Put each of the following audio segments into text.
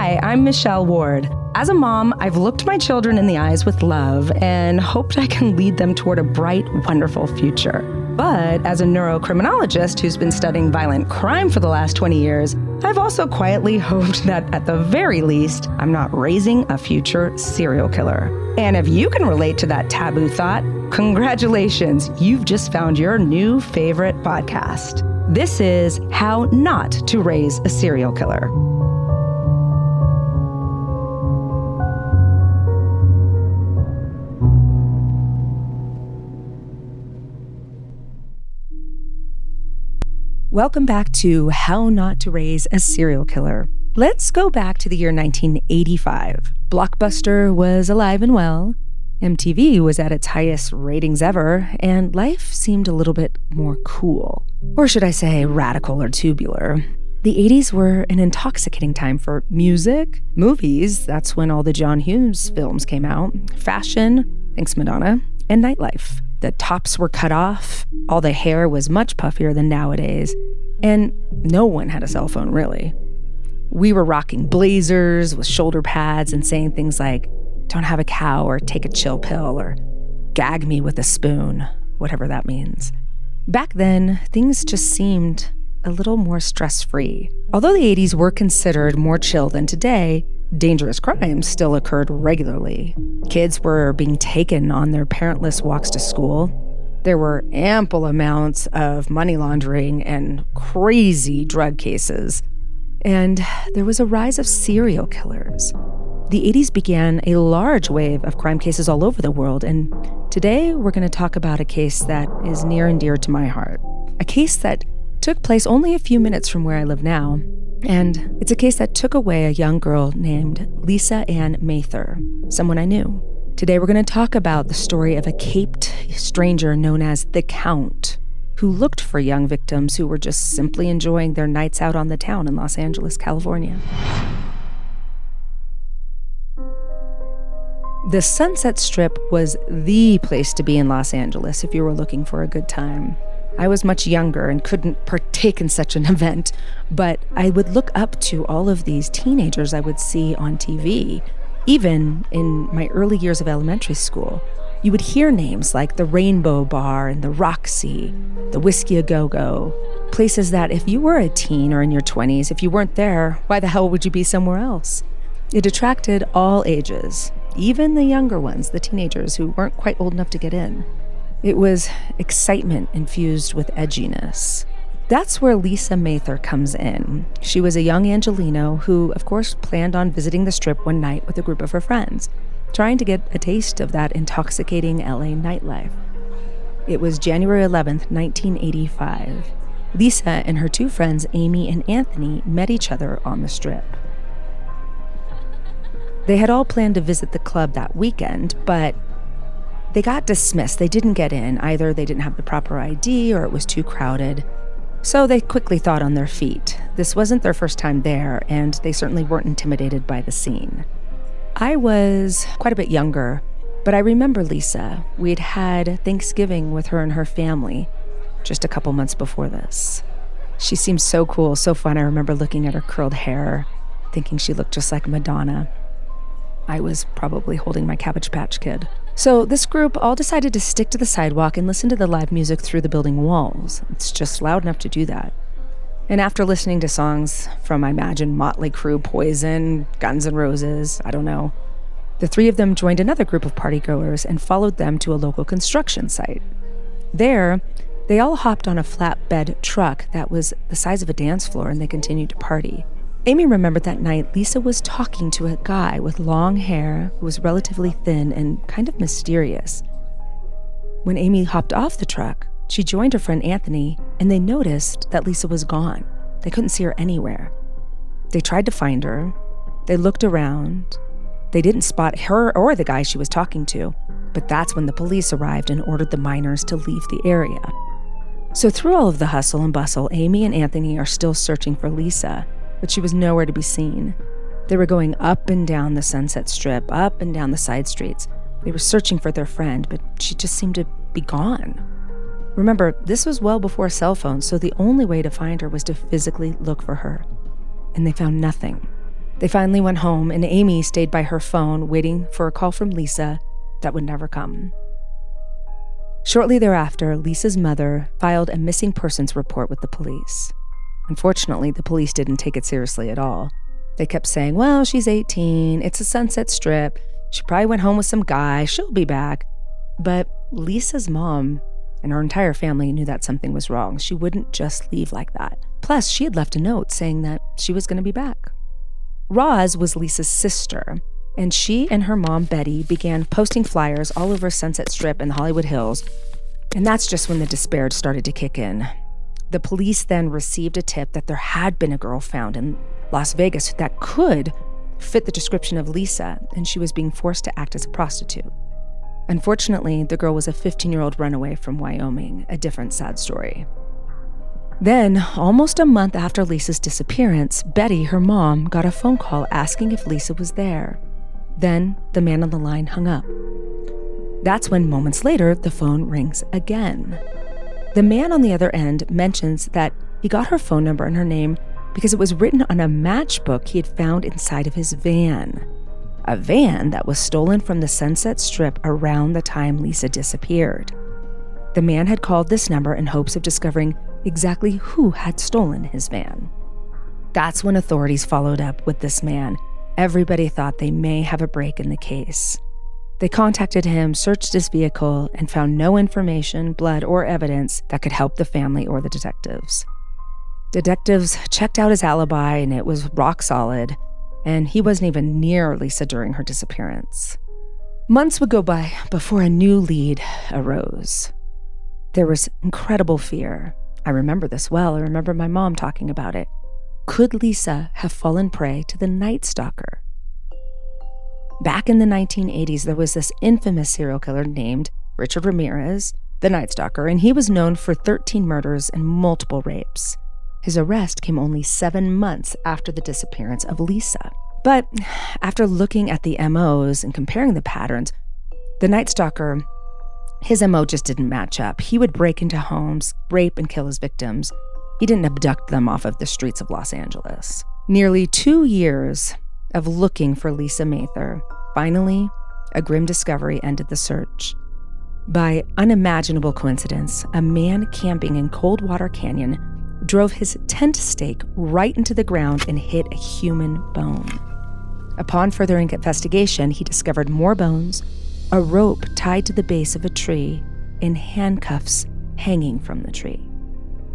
Hi, I'm Michelle Ward. As a mom, I've looked my children in the eyes with love and hoped I can lead them toward a bright, wonderful future. But as a neurocriminologist who's been studying violent crime for the last 20 years, I've also quietly hoped that at the very least, I'm not raising a future serial killer. And if you can relate to that taboo thought, congratulations, you've just found your new favorite podcast. This is How Not to Raise a Serial Killer. Welcome back to How Not to Raise a Serial Killer. Let's go back to the year 1985. Blockbuster was alive and well, MTV was at its highest ratings ever, and life seemed a little bit more cool. Or should I say, radical or tubular. The 80s were an intoxicating time for music, movies, that's when all the John Hughes films came out, fashion, thanks Madonna, and nightlife. The tops were cut off, all the hair was much puffier than nowadays, and no one had a cell phone really. We were rocking blazers with shoulder pads and saying things like, don't have a cow or take a chill pill or gag me with a spoon, whatever that means. Back then, things just seemed a little more stress free. Although the 80s were considered more chill than today, dangerous crimes still occurred regularly. Kids were being taken on their parentless walks to school. There were ample amounts of money laundering and crazy drug cases. And there was a rise of serial killers. The 80s began a large wave of crime cases all over the world, and today we're going to talk about a case that is near and dear to my heart. A case that took place only a few minutes from where I live now, and it's a case that took away a young girl named Lisa Ann Mather, someone I knew. Today, we're going to talk about the story of a caped stranger known as the Count, who looked for young victims who were just simply enjoying their nights out on the town in Los Angeles, California. The Sunset Strip was the place to be in Los Angeles if you were looking for a good time. I was much younger and couldn't partake in such an event, but I would look up to all of these teenagers I would see on TV, even in my early years of elementary school. You would hear names like the Rainbow Bar and the Roxy, the Whisky A Go Go, places that if you were a teen or in your 20s, if you weren't there, why the hell would you be somewhere else? It attracted all ages, even the younger ones, the teenagers who weren't quite old enough to get in. It was excitement infused with edginess. That's where Lisa Mather comes in. She was a young Angeleno who, of course, planned on visiting the strip one night with a group of her friends, trying to get a taste of that intoxicating LA nightlife. It was January 11th, 1985. Lisa and her two friends, Amy and Anthony, met each other on the strip. They had all planned to visit the club that weekend, but they got dismissed. They didn't get in. Either they didn't have the proper ID or it was too crowded. So they quickly thought on their feet. This wasn't their first time there, and they certainly weren't intimidated by the scene. I was quite a bit younger, but I remember Lisa. We'd had Thanksgiving with her and her family just a couple months before this. She seemed so cool, so fun. I remember looking at her curled hair, thinking she looked just like Madonna. I was probably holding my Cabbage Patch Kid. So, this group all decided to stick to the sidewalk and listen to the live music through the building walls. It's just loud enough to do that. And after listening to songs from, I imagine, Motley Crue, Poison, Guns N' Roses, I don't know, the three of them joined another group of partygoers and followed them to a local construction site. There, they all hopped on a flatbed truck that was the size of a dance floor and they continued to party. Amy remembered that night Lisa was talking to a guy with long hair who was relatively thin and kind of mysterious. When Amy hopped off the truck, she joined her friend Anthony and they noticed that Lisa was gone. They couldn't see her anywhere. They tried to find her. They looked around. They didn't spot her or the guy she was talking to, but that's when the police arrived and ordered the minors to leave the area. So, through all of the hustle and bustle, Amy and Anthony are still searching for Lisa, but she was nowhere to be seen. They were going up and down the Sunset Strip, up and down the side streets. They were searching for their friend, but she just seemed to be gone. Remember, this was well before cell phones, so the only way to find her was to physically look for her. And they found nothing. They finally went home, and Amy stayed by her phone, waiting for a call from Lisa that would never come. Shortly thereafter, Lisa's mother filed a missing persons report with the police. Unfortunately, the police didn't take it seriously at all. They kept saying, well, she's 18, it's a sunset strip, she probably went home with some guy, she'll be back. But Lisa's mom and her entire family knew that something was wrong. She wouldn't just leave like that. Plus, she had left a note saying that she was going to be back. Roz was Lisa's sister, and she and her mom, Betty, began posting flyers all over Sunset Strip and the Hollywood Hills. And that's just when the despair started to kick in. The police then received a tip that there had been a girl found in Las Vegas that could fit the description of Lisa, and she was being forced to act as a prostitute. Unfortunately, the girl was a 15 year old runaway from Wyoming, a different sad story. Then, almost a month after Lisa's disappearance, Betty, her mom, got a phone call asking if Lisa was there. Then the man on the line hung up. That's when, moments later, the phone rings again. The man on the other end mentions that he got her phone number and her name because it was written on a matchbook he had found inside of his van. A van that was stolen from the Sunset Strip around the time Lisa disappeared. The man had called this number in hopes of discovering exactly who had stolen his van. That's when authorities followed up with this man everybody thought they may have a break in the case. They contacted him, searched his vehicle, and found no information, blood, or evidence that could help the family or the detectives. Detectives checked out his alibi and it was rock solid, and he wasn't even near Lisa during her disappearance. Months would go by before a new lead arose. There was incredible fear. I remember this well. I remember my mom talking about it. Could Lisa have fallen prey to the Night Stalker? Back in the 1980s, there was this infamous serial killer named Richard Ramirez, the Night Stalker, and he was known for 13 murders and multiple rapes. His arrest came only seven months after the disappearance of Lisa. But after looking at the MOs and comparing the patterns, the Night Stalker, his MO just didn't match up. He would break into homes, rape and kill his victims, he didn't abduct them off of the streets of Los Angeles. Nearly two years of looking for Lisa Mather, finally, a grim discovery ended the search. By unimaginable coincidence, a man camping in Coldwater Canyon drove his tent stake right into the ground and hit a human bone. Upon further investigation, he discovered more bones, a rope tied to the base of a tree, and handcuffs hanging from the tree.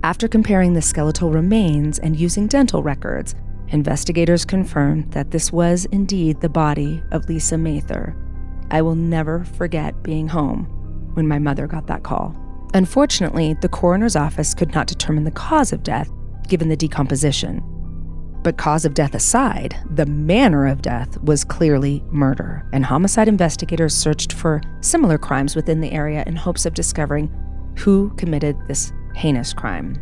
After comparing the skeletal remains and using dental records, investigators confirmed that this was indeed the body of Lisa Mather. I will never forget being home when my mother got that call. Unfortunately, the coroner's office could not determine the cause of death given the decomposition. But cause of death aside, the manner of death was clearly murder, and homicide investigators searched for similar crimes within the area in hopes of discovering who committed this heinous crime.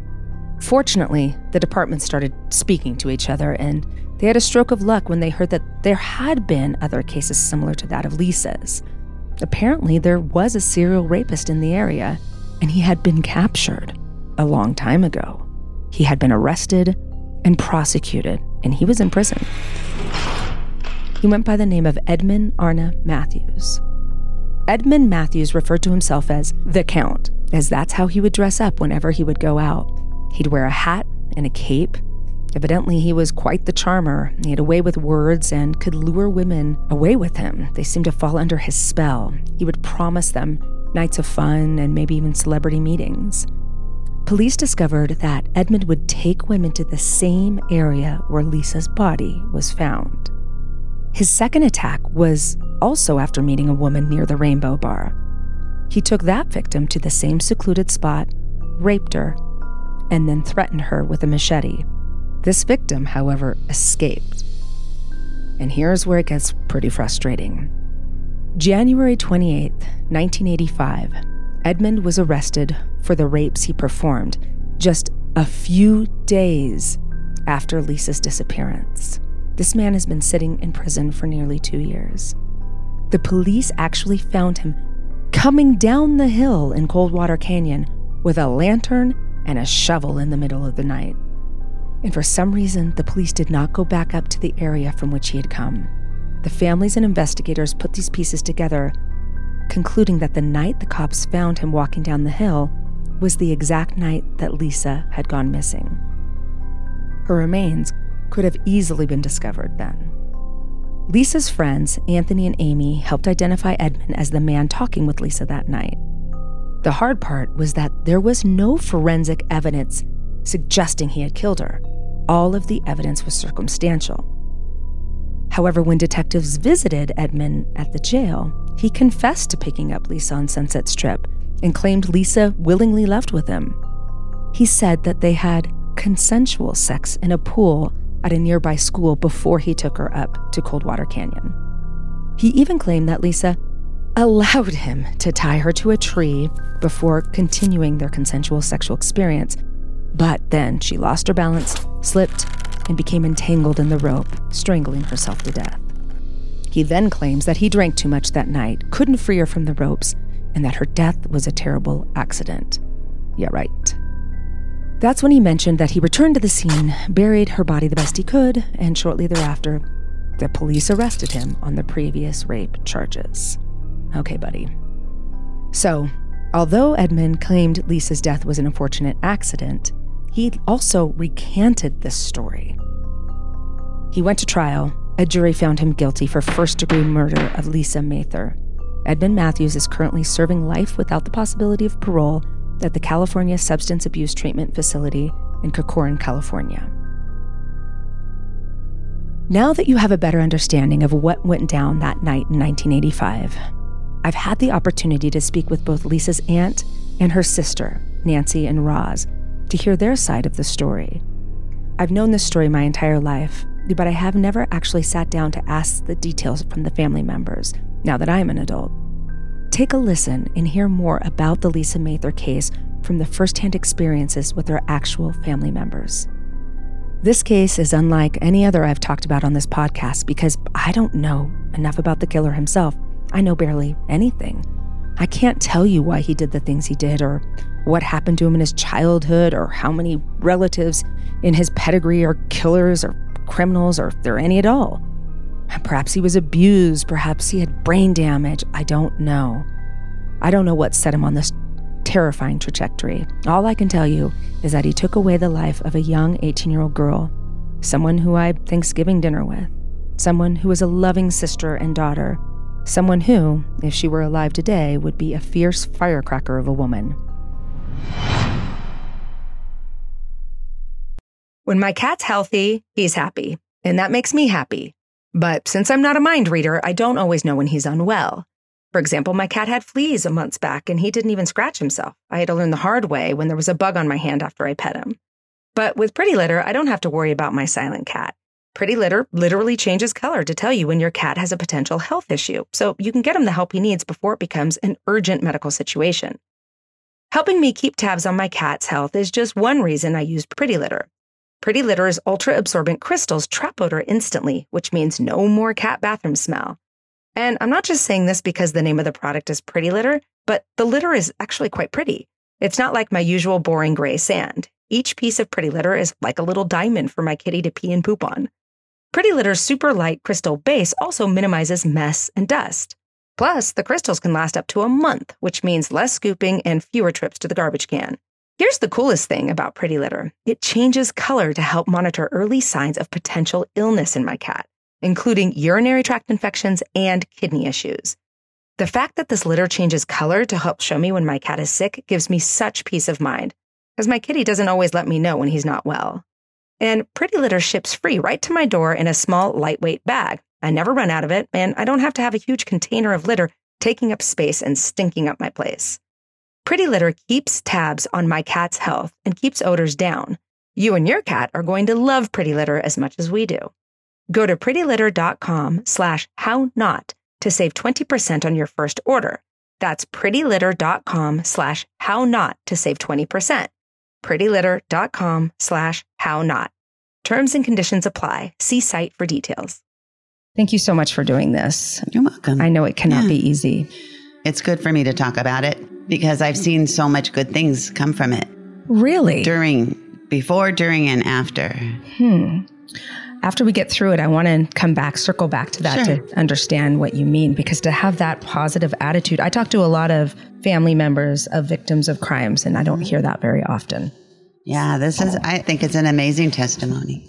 Fortunately, the departments started speaking to each other, and they had a stroke of luck when they heard that there had been other cases similar to that of Lisa's. Apparently, there was a serial rapist in the area, and he had been captured a long time ago. He had been arrested and prosecuted, and he was in prison. He went by the name of Edmund Arna Matthews. Edmund Matthews referred to himself as the Count, as that's how he would dress up whenever he would go out. He'd wear a hat and a cape. Evidently, he was quite the charmer. He had a way with words and could lure women away with him. They seemed to fall under his spell. He would promise them nights of fun and maybe even celebrity meetings. Police discovered that Edmund would take women to the same area where Lisa's body was found. His second attack was also after meeting a woman near the Rainbow Bar. He took that victim to the same secluded spot, raped her, and then threatened her with a machete. This victim, however, escaped. And here's where it gets pretty frustrating. January 28, 1985, Edmund was arrested for the rapes he performed just a few days after Lisa's disappearance. This man has been sitting in prison for nearly two years. The police actually found him coming down the hill in Coldwater Canyon with a lantern and a shovel in the middle of the night. And for some reason, the police did not go back up to the area from which he had come. The families and investigators put these pieces together, concluding that the night the cops found him walking down the hill was the exact night that Lisa had gone missing. Her remains could have easily been discovered then. Lisa's friends, Anthony and Amy, helped identify Edmund as the man talking with Lisa that night. The hard part was that there was no forensic evidence suggesting he had killed her. All of the evidence was circumstantial. However, when detectives visited Edmund at the jail, he confessed to picking up Lisa on Sunset Strip and claimed Lisa willingly left with him. He said that they had consensual sex in a pool at a nearby school before he took her up to Coldwater Canyon. He even claimed that Lisa allowed him to tie her to a tree before continuing their consensual sexual experience. But then she lost her balance, slipped, and became entangled in the rope, strangling herself to death. He then claims that he drank too much that night, couldn't free her from the ropes, and that her death was a terrible accident. Yeah, right. That's when he mentioned that he returned to the scene, buried her body the best he could, and shortly thereafter, the police arrested him on the previous rape charges. Okay, buddy. So, although Edmund claimed Lisa's death was an unfortunate accident, he also recanted this story. He went to trial. A jury found him guilty for first degree murder of Lisa Mather. Edmund Matthews is currently serving life without the possibility of parole at the California Substance Abuse Treatment Facility in Corcoran, California. Now that you have a better understanding of what went down that night in 1985, I've had the opportunity to speak with both Lisa's aunt and her sister, Nancy and Roz, to hear their side of the story. I've known this story my entire life, but I have never actually sat down to ask the details from the family members now that I'm an adult. Take a listen and hear more about the Lisa Mather case from the firsthand experiences with her actual family members. This case is unlike any other I've talked about on this podcast because I don't know enough about the killer himself. I know barely anything. I can't tell you why he did the things he did, or what happened to him in his childhood, or how many relatives in his pedigree are killers or criminals, or if there are any at all. Perhaps he was abused. Perhaps he had brain damage. I don't know. I don't know what set him on this terrifying trajectory. All I can tell you is that he took away the life of a young 18 year old girl, someone who I Thanksgiving dinner with, someone who was a loving sister and daughter, someone who, if she were alive today, would be a fierce firecracker of a woman. When my cat's healthy, he's happy, and that makes me happy. But since I'm not a mind reader, I don't always know when he's unwell. For example, my cat had fleas a months back and he didn't even scratch himself. I had to learn the hard way when there was a bug on my hand after I pet him. But with Pretty Litter, I don't have to worry about my silent cat. Pretty Litter literally changes color to tell you when your cat has a potential health issue, so you can get him the help he needs before it becomes an urgent medical situation. Helping me keep tabs on my cat's health is just one reason I use Pretty Litter. Pretty Litter's ultra absorbent crystals trap odor instantly, which means no more cat bathroom smell. And I'm not just saying this because the name of the product is Pretty Litter, but the litter is actually quite pretty. It's not like my usual boring gray sand. Each piece of Pretty Litter is like a little diamond for my kitty to pee and poop on. Pretty Litter's super light crystal base also minimizes mess and dust. Plus, the crystals can last up to a month, which means less scooping and fewer trips to the garbage can. Here's the coolest thing about Pretty Litter it changes color to help monitor early signs of potential illness in my cat, including urinary tract infections and kidney issues. The fact that this litter changes color to help show me when my cat is sick gives me such peace of mind, because my kitty doesn't always let me know when he's not well. And Pretty Litter ships free right to my door in a small, lightweight bag. I never run out of it, and I don't have to have a huge container of litter taking up space and stinking up my place. Pretty Litter keeps tabs on my cat's health and keeps odors down. You and your cat are going to love Pretty Litter as much as we do. Go to prettylitter.com slash how not to save 20% on your first order. That's prettylitter.com slash how not to save 20%. prettylitter.com slash how not. Terms and conditions apply. See site for details. Thank you so much for doing this. You're welcome. I know it cannot Yeah. be easy. It's good for me to talk about it because I've seen so much good things come from it Really? during, before, during, and after. Hmm. After we get through it, I want to come back, circle back to that Sure. to understand what you mean. Because to have that positive attitude, I talk to a lot of family members of victims of crimes, and I don't hear that very often. Yeah, this is, I think it's an amazing testimony.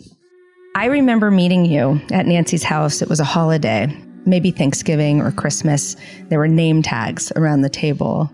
I remember meeting you at Nancy's house. It was a holiday, maybe Thanksgiving or Christmas. There were name tags around the table,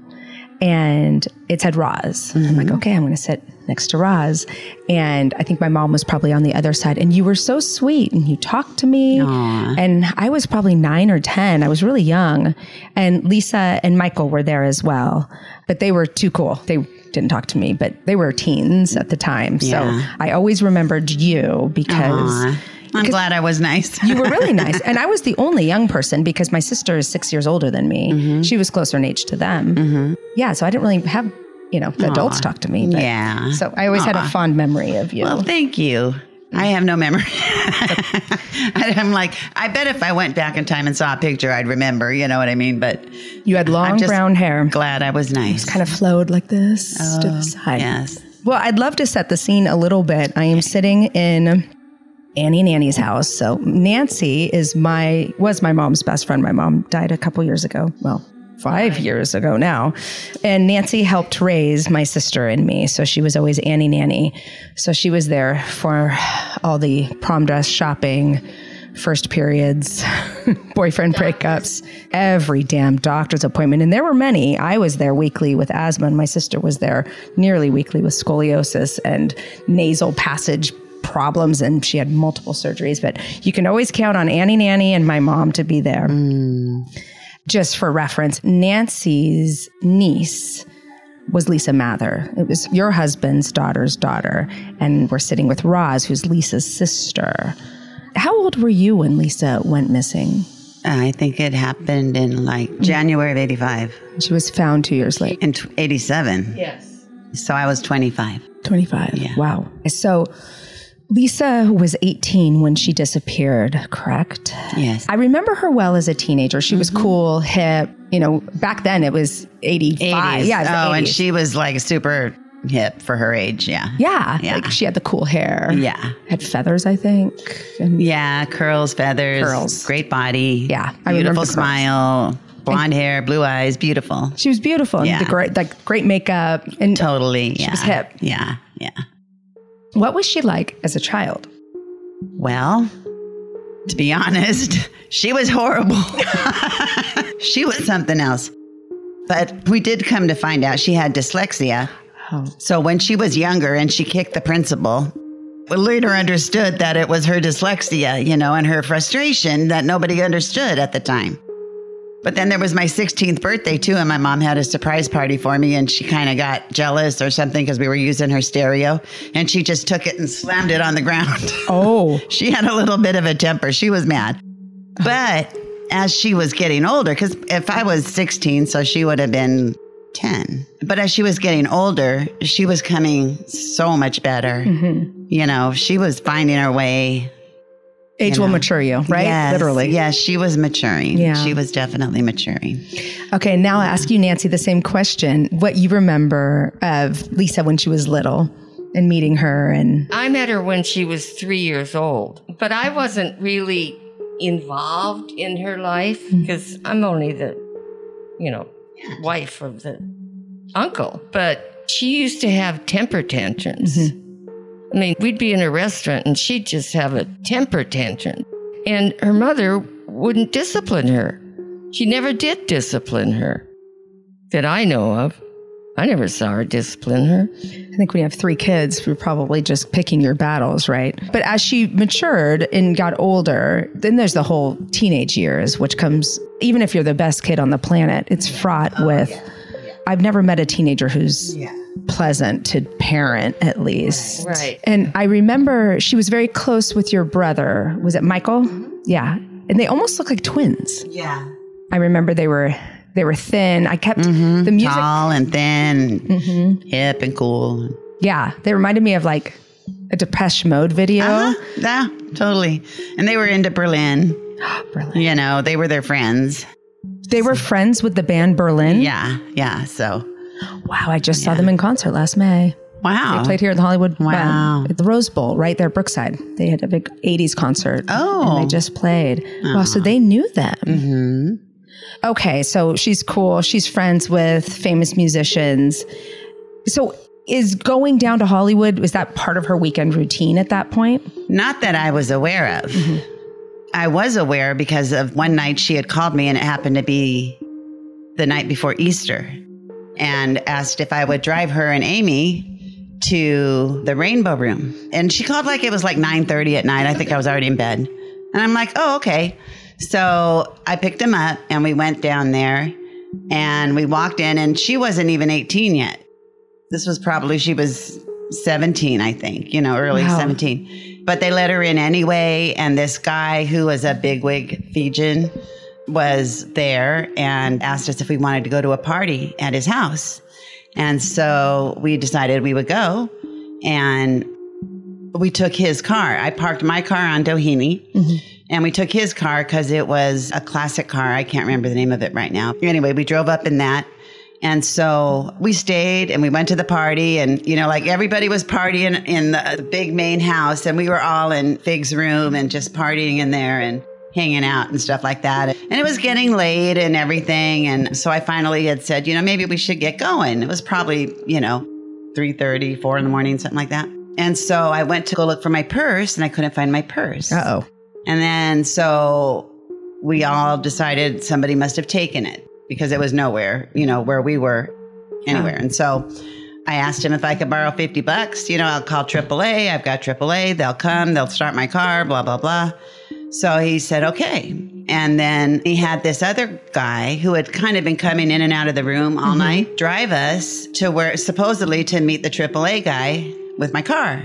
and it said Roz. I'm like, mm-hmm. okay, I'm going to sit next to Roz. And I think my mom was probably on the other side. And you were so sweet, and you talked to me. Aw. And I was probably nine or 10. I was really young. And Lisa and Michael were there as well, but they were too cool. They didn't talk to me, but they were teens at the time. So I always remembered you because Aw. I'm glad I was nice. you were really nice. And I was the only young person because my sister is six years older than me. Mm-hmm. She was closer in age to them. Yeah. So I didn't really have, you know, adults talk to me. but- Yeah. So I always had a fond memory of you. Well, thank you. I have no memory. I'm like, I bet if I went back in time and saw a picture, I'd remember. You know what I mean? But you had long just brown hair. glad I was nice. Kind of flowed like this to the oh, side. yes. Well, I'd love to set the scene a little bit. I am sitting in Annie Nanny's house. So Nancy is my was my mom's best friend. My mom died a couple years ago. Well, five years ago now. And Nancy helped raise my sister and me. So she was always Annie Nanny. So she was there for all the prom dress shopping, first periods, boyfriend breakups, every damn doctor's appointment. And there were many. I was there weekly with asthma, and my sister was there nearly weekly with scoliosis and nasal passage problems. And she had multiple surgeries. But you can always count on Annie Nanny and my mom to be there. Hmm. Just for reference, Nancy's niece was Lisa Mather. It was your husband's daughter's daughter. And we're sitting with Roz, who's Lisa's sister. How old were you when Lisa went missing? I think it happened in like mm. January of 85 She was found two years later. In 87. Yes. So I was 25. 25. Yeah. Wow. So Lisa was 18 when she disappeared, correct? Yes. I remember her well as a teenager. She was mm-hmm. cool, hip. You know, back then it was 85. 80s. Yeah. oh, and she was like super hip for her age. Yeah. Yeah. Yeah. Like she had the cool hair. Yeah. Had feathers, I think. And Yeah. Curls, feathers, Curls. great body. Yeah, I Beautiful smile, blonde hair, blue eyes, beautiful. she was beautiful. And Yeah. the great, like great makeup. And Totally. Yeah. She was hip. Yeah. Yeah. What was she like as a child? Well, to be honest, she was horrible. she was something else. But we did come to find out she had dyslexia. Oh. So when she was younger and she kicked the principal, we later understood that it was her dyslexia, you know, and her frustration that nobody understood at the time. But then there was my 16th birthday too, and my mom had a surprise party for me, and she kind of got jealous or something because we were using her stereo, and she just took it and slammed it on the ground. Oh. she had a little bit of a temper. She was mad. But as she was getting older, because if I was 16, so she would have been 10. But as she was getting older, she was coming so much better. Mm-hmm. You know, she was finding her way. Age You will mature you, right? Yes, Literally. Yes, she was maturing. Yeah. She was definitely maturing. Okay, now I'll ask you, Nancy, the same question. What you remember of Lisa when she was little and meeting her and I met her when she was three years old, but I wasn't really involved in her life mm. because I'm only the, you know, wife of the uncle. But she used to have temper tantrums. Mm-hmm. I mean, we'd be in a restaurant and she'd just have a temper tantrum. And her mother wouldn't discipline her. She never did discipline her that I know of. I never saw her discipline her. I think when you have three kids, you're probably just picking your battles, right? But as she matured and got older, then there's the whole teenage years, which comes, even if you're the best kid on the planet, it's fraught with. I've never met a teenager who's pleasant to parent, at least. Right. And I remember she was very close with your brother. Was it Michael? Mm-hmm. Yeah. And they almost look like twins. Yeah. I remember they were they were thin. I kept mm-hmm. the music. Tall and thin, mm-hmm. hip and cool. Yeah, they reminded me of like a Depeche Mode video. Uh-huh. Yeah, totally. And they were into Berlin. Berlin. You know, they were their friends. They were friends with the band Berlin. Yeah, yeah. So, Wow, I just saw them in concert last May. wow. They played here at the Hollywood Wow. um, at the Rose Bowl right there, Brookside. They had a big '80s concert. Oh. and they just played. Wow, so they knew them. hmm Okay, so she's cool. She's friends with famous musicians. So is going down to Hollywood was that part of her weekend routine at that point? Not that I was aware of. I was aware because of one night she had called me and it happened to be the night before Easter and asked if I would drive her and Amy to the Rainbow Room. And she called like it was like 9:30 at night. I think I was already in bed. And I'm like, "Oh, okay." So, I picked him up and we went down there and we walked in and she wasn't even 18 yet. This was probably she was 17, I think, you know, early Wow. 17. But they let her in anyway. And this guy who was a bigwig Fijian was there and asked us if we wanted to go to a party at his house. And so we decided we would go and we took his car. I parked my car on Doheny mm-hmm. and we took his car because it was a classic car. I can't remember the name of it right now. Anyway, we drove up in that. And so we stayed and we went to the party and, you know, like everybody was partying in the, the big main house and we were all in Fig's room and just partying in there and hanging out and stuff like that. And it was getting late and everything. And so I finally had said, you know, maybe we should get going. It was probably, you know, 3.30, 4 in the morning, something like that. And so I went to go look for my purse and I couldn't find my purse. Uh oh. And then so we all decided somebody must have taken it because it was nowhere, you know, where we were anywhere. And so I asked him if I could borrow 50 bucks. You know, I'll call AAA. I've got AAA. They'll come, they'll start my car, blah, blah, blah. So he said, okay. And then he had this other guy who had kind of been coming in and out of the room all mm-hmm. night drive us to where supposedly to meet the AAA guy with my car,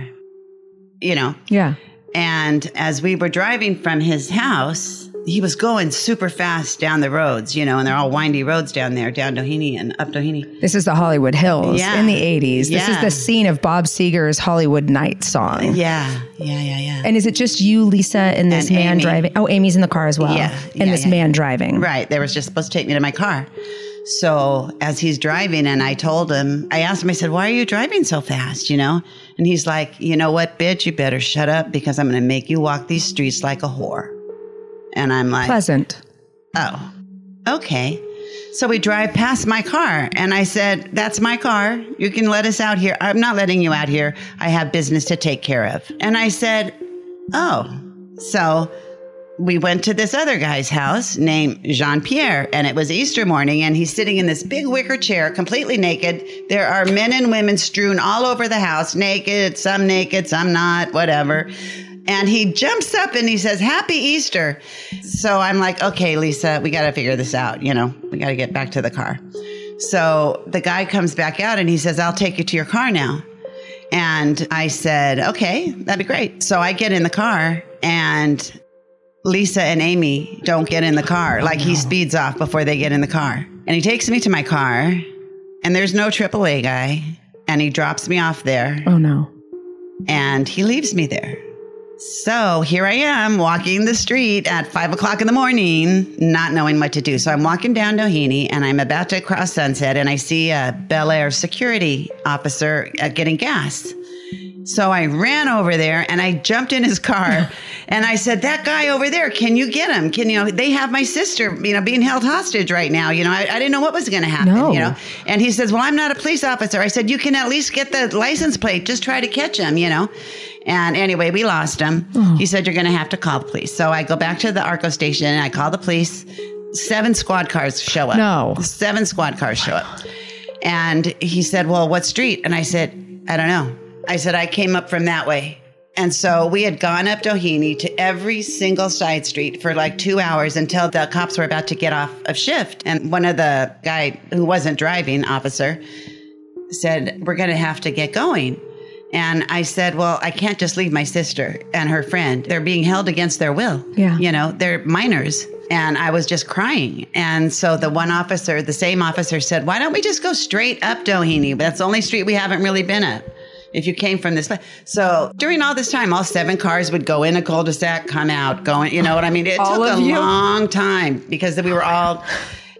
you know. Yeah. And as we were driving from his house, he was going super fast down the roads, you know, and they're all windy roads down there, down Doheny and up Doheny. This is the Hollywood Hills Yeah. in the 80s. This is the scene of Bob Seger's Hollywood Night song. Yeah, yeah, yeah, yeah. And is it just you, Lisa, and this And man Amy. driving? Oh, Amy's in the car as well. Yeah, And yeah, this man driving. Right. They were just supposed to take me to my car. So as he's driving, and I told him, I asked him, I said, Why are you driving so fast? You know? And he's like, You know what, bitch? You better shut up because I'm going to make you walk these streets like a whore. And I'm like, Pleasant. Oh, okay. So we drive past my car, and I said, That's my car. You can let us out here. I'm not letting you out here. I have business to take care of. And I said, Oh. So we went to this other guy's house named Jean Pierre, and it was Easter morning, and he's sitting in this big wicker chair, completely naked. There are men and women strewn all over the house, naked, some naked, some not, whatever. And he jumps up and he says, Happy Easter. So I'm like, Okay, Lisa, we got to figure this out. You know, we got to get back to the car. So the guy comes back out and he says, I'll take you to your car now. And I said, okay, that'd be great. So I get in the car and Lisa and Amy don't get in the car. Like he speeds off before they get in the car. And he takes me to my car and there's no AAA guy, and he drops me off there, Oh no. and he leaves me there. So here I am walking the street at five o'clock in the morning, not knowing what to do. So I'm walking down Doheny and I'm about to cross Sunset and I see a Bel Air security officer uh, getting gas. So I ran over there and I jumped in his car and I said, That guy over there, can you get him? Can you know, they have my sister, you know, being held hostage right now. You know, I, I didn't know what was going to happen, No. you know. And he says, Well, I'm not a police officer. I said, You can at least get the license plate. Just try to catch him, you know. And anyway, we lost him. Oh. He said, You're going to have to call the police. So I go back to the ARCO station and I call the police. Seven squad cars show up. No. Seven squad cars show up. And he said, Well, what street? And I said, I don't know. I said, I came up from that way. And so we had gone up Doheny to every single side street for like two hours until the cops were about to get off of shift. And one of the guy who wasn't driving officer said, We're going to have to get going. And I said, Well, I can't just leave my sister and her friend. They're being held against their will. Yeah. You know, they're minors. And I was just crying. And so the one officer, the same officer said, Why don't we just go straight up Doheny? That's the only street we haven't really been up. If you came from this place. So during all this time, all seven cars would go in a cul-de-sac, come out, going, you know what I mean? It All took a you? long time because we were all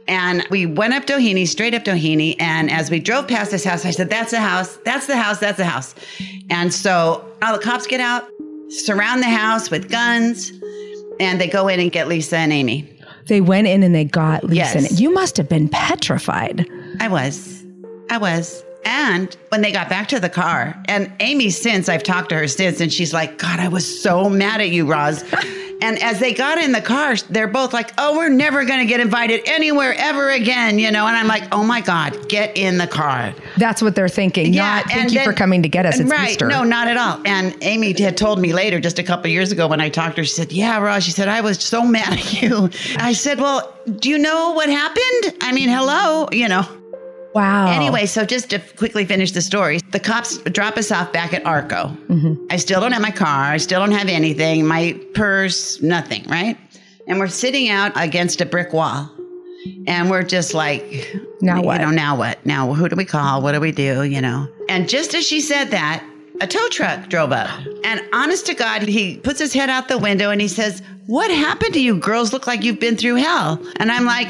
and we went up Doheny, straight up Doheny. And as we drove past this house, I said, That's the house, that's the house, that's the house. And so all the cops get out, surround the house with guns, and they go in and get Lisa and Amy. They went in and they got Lisa. Yes. it. You must have been petrified. I was. I was. And when they got back to the car, and Amy, since I've talked to her since, and she's like, God, I was so mad at you, Roz. and as they got in the car, they're both like, Oh, we're never going to get invited anywhere ever again, you know? And I'm like, Oh my God, get in the car. That's what they're thinking. not thank you then- for coming to get us. It's right. Easter. No, not at all. And Amy had told me later, just a couple years ago when I talked to her, she said, Yeah, Roz, she said, I was so mad at you. I said, Well, do you know what happened? I mean, hello, you know. Wow. Anyway, so just to quickly finish the story, the cops drop us off back at Arco. I still don't have my car. I still don't have anything. My purse, nothing, right? And we're sitting out against a brick wall. And we're just like, Now what? You know, now what? Now who do we call? What do we do? You know? And just as she said that, a tow truck drove up. And honest to God, he puts his head out the window and he says, What happened to you girls? Look like you've been through hell. And I'm like,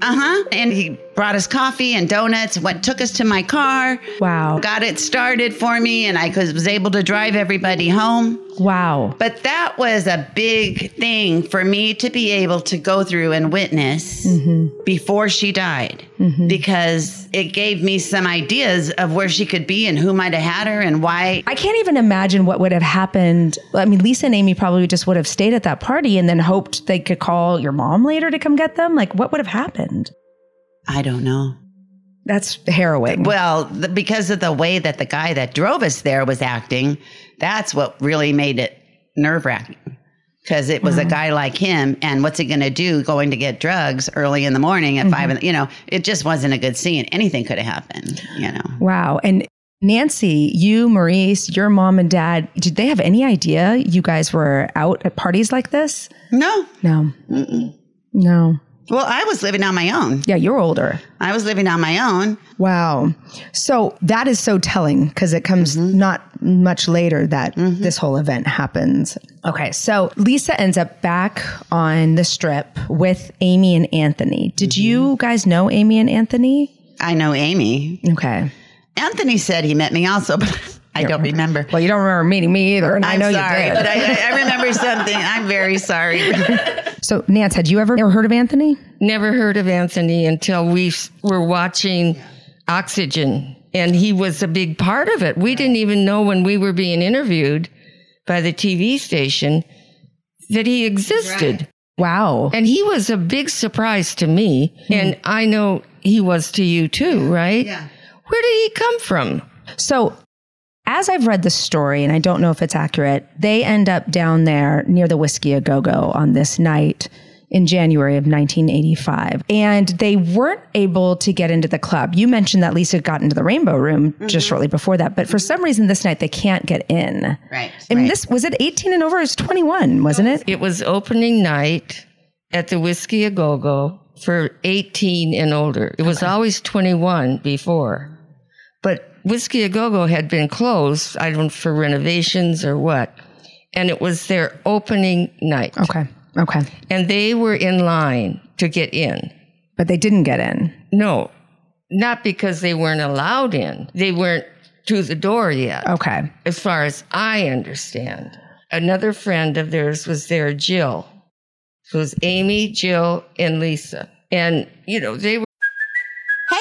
uh huh. And he brought us coffee and donuts, went, took us to my car, Wow. got it started for me, and I was able to drive everybody home. Wow. But that was a big thing for me to be able to go through and witness mm-hmm. before she died mm-hmm. because it gave me some ideas of where she could be and who might have had her and why. I can't even imagine what would have happened. I mean, Lisa and Amy probably just would have stayed at that party and then hoped they could call your mom later to come get them. Like, what would have happened? I don't know. That's harrowing. Well, the, because of the way that the guy that drove us there was acting, that's what really made it nerve wracking. Because it was a mm-hmm. guy like him, and what's he going to do going to get drugs early in the morning at five? Mm-hmm. In the, you know, it just wasn't a good scene. Anything could have happened. You know, Wow. And Nancy, you, Maurice, your mom and dad, did they have any idea you guys were out at parties like this? no. No. No. Well, I was living on my own. Yeah, you're older. I was living on my own. Wow. So that is so telling because it comes mm-hmm. not much later that mm-hmm. this whole event happens. Okay. So Lisa ends up back on the strip with Amy and Anthony. Did mm-hmm. you guys know Amy and Anthony? I know Amy. Okay. Anthony said he met me also, but I don't remember. Well, you don't remember meeting me either. And i I'm know sorry, you but did. I, I remember something. I'm very sorry. so, Nance, had you ever, ever heard of Anthony? Never heard of Anthony until we were watching Oxygen, and he was a big part of it. We didn't even know when we were being interviewed by the TV station that he existed. Wow. And he was a big surprise to me. Hmm. And I know he was to you too, right? Yeah. Where did he come from? So, as I've read the story, and I don't know if it's accurate, they end up down there near the Whisky a Go Go on this night in January of 1985. And they weren't able to get into the club. You mentioned that Lisa got into the Rainbow Room just mm-hmm. shortly before that, but for some reason this night they can't get in. Right. And right. this was it 18 and over? It was 21, wasn't it? It was opening night at the Whisky a Go Go. for 18 and older. It was always 21 before. But Whisky A Go Go had been closed, I don't for renovations or what. And it was their opening night. Okay. Okay. And they were in line to get in. But they didn't get in. No, not because they weren't allowed in. They weren't to the door yet, Okay. as far as I understand. Another friend of theirs was there, Jill. So it was Amy, Jill, and Lisa. And, you know, they were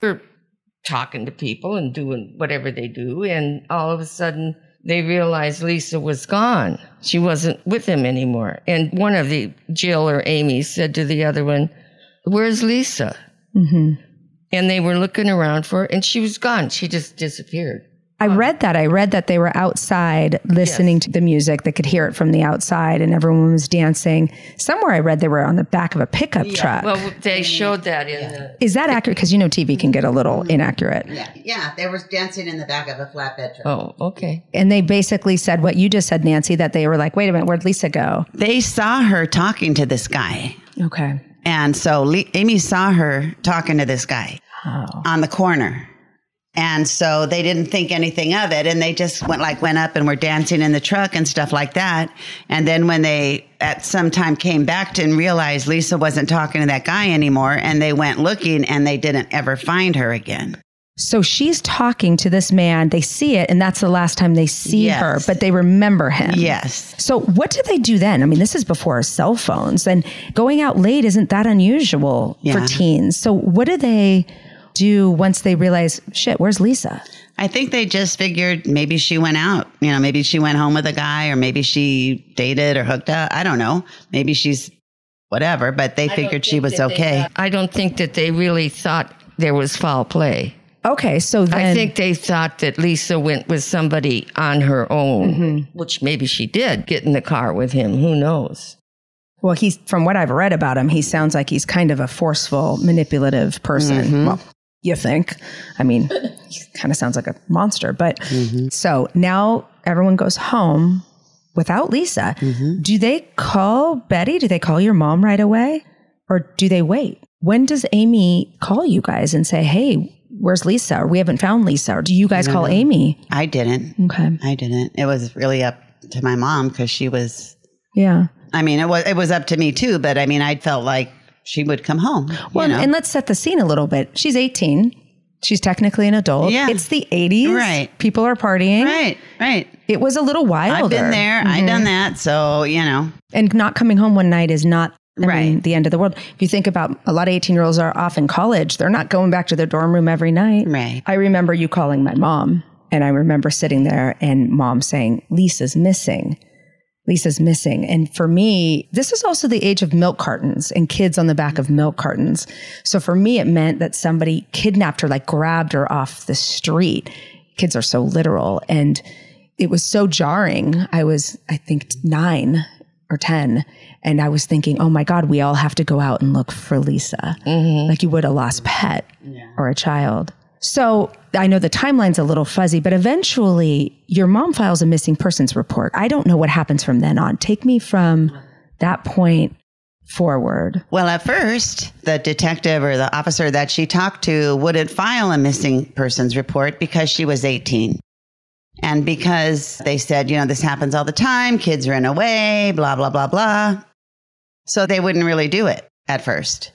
Were talking to people and doing whatever they do. And all of a sudden, they realized Lisa was gone. She wasn't with them anymore. And one of the, Jill or Amy, said to the other one, Where's Lisa? hmm And they were looking around for her, and she was gone. She just disappeared. I read that. I read that they were outside listening to the music. They could hear it from the outside and everyone was dancing. Somewhere I read they were on the back of a pickup truck. Well, they mm. showed that in the. Is that accurate? Because you know TV can get a little mm. inaccurate. Yeah, yeah. They were dancing in the back of a flatbed truck. Oh, okay. And they basically said what you just said, Nancy, that they were like, wait a minute, where'd Lisa go? They saw her talking to this guy. Okay. And so Le- Amy saw her talking to this guy Oh. on the corner. And so they didn't think anything of it. And they just went like, went up and were dancing in the truck and stuff like that. And then when they at some time came back to and realized Lisa wasn't talking to that guy anymore and they went looking and they didn't ever find her again. So she's talking to this man. They see it, and that's the last time they see Yes. her, but they remember him. Yes. So what did they do then? I mean, this is before cell phones, and going out late isn't that unusual Yeah. for teens. So what do they do once they realize, shit, where's Lisa? I think they just figured maybe she went out. You know, maybe she went home with a guy or maybe she dated or hooked up. I don't know. Maybe she's whatever, but they figured she was okay. I don't think that they really thought there was foul play. Okay, so then I think they thought that Lisa went with somebody on her own, mm-hmm. which maybe she did get in the car with him. Who knows? Well, he's from what I've read about him, he sounds like he's kind of a forceful, manipulative person. Mm-hmm. Well, you think? I mean, kind of sounds like a monster. But mm-hmm. so now everyone goes home without Lisa. Mm-hmm. Do they call Betty? Do they call your mom right away, or do they wait? When does Amy call you guys and say, "Hey, where's Lisa?" Or we haven't found Lisa. Or do you guys call Amy? I didn't. Okay. I didn't. It was really up to my mom because she was. Yeah. I mean, it was it was up to me too, but I mean, I felt like she would come home. Well, you know? and let's set the scene a little bit. She's 18. She's technically an adult. Yeah. It's the 80s. Right. People are partying. right, right. It was a little wild. I've been there. I've mm-hmm. done that. So you know, And not coming home one night is not I Right. mean, the end of the world. If you think about a lot of 18 year olds are off in college, they're not going back to their dorm room every night. Right. I remember you calling my mom, and I remember sitting there and mom saying, Lisa's missing. Lisa's missing. And for me, this is also the age of milk cartons and kids on the back of milk cartons. So for me, it meant that somebody kidnapped her, like grabbed her off the street. Kids are so literal. And it was so jarring. I was, I think, nine or 10. And I was thinking, oh my God, we all have to go out and look for Lisa, mm-hmm. like you would a lost pet or a child. So I know the timeline's a little fuzzy, but eventually your mom files a missing persons report. I don't know what happens from then on. Take me from that point forward. Well, at first, the detective or the officer that she talked to wouldn't file a missing persons report because she was 18. And because they said, you know, this happens all the time, kids run away, blah, blah, blah, blah. So they wouldn't really do it at first.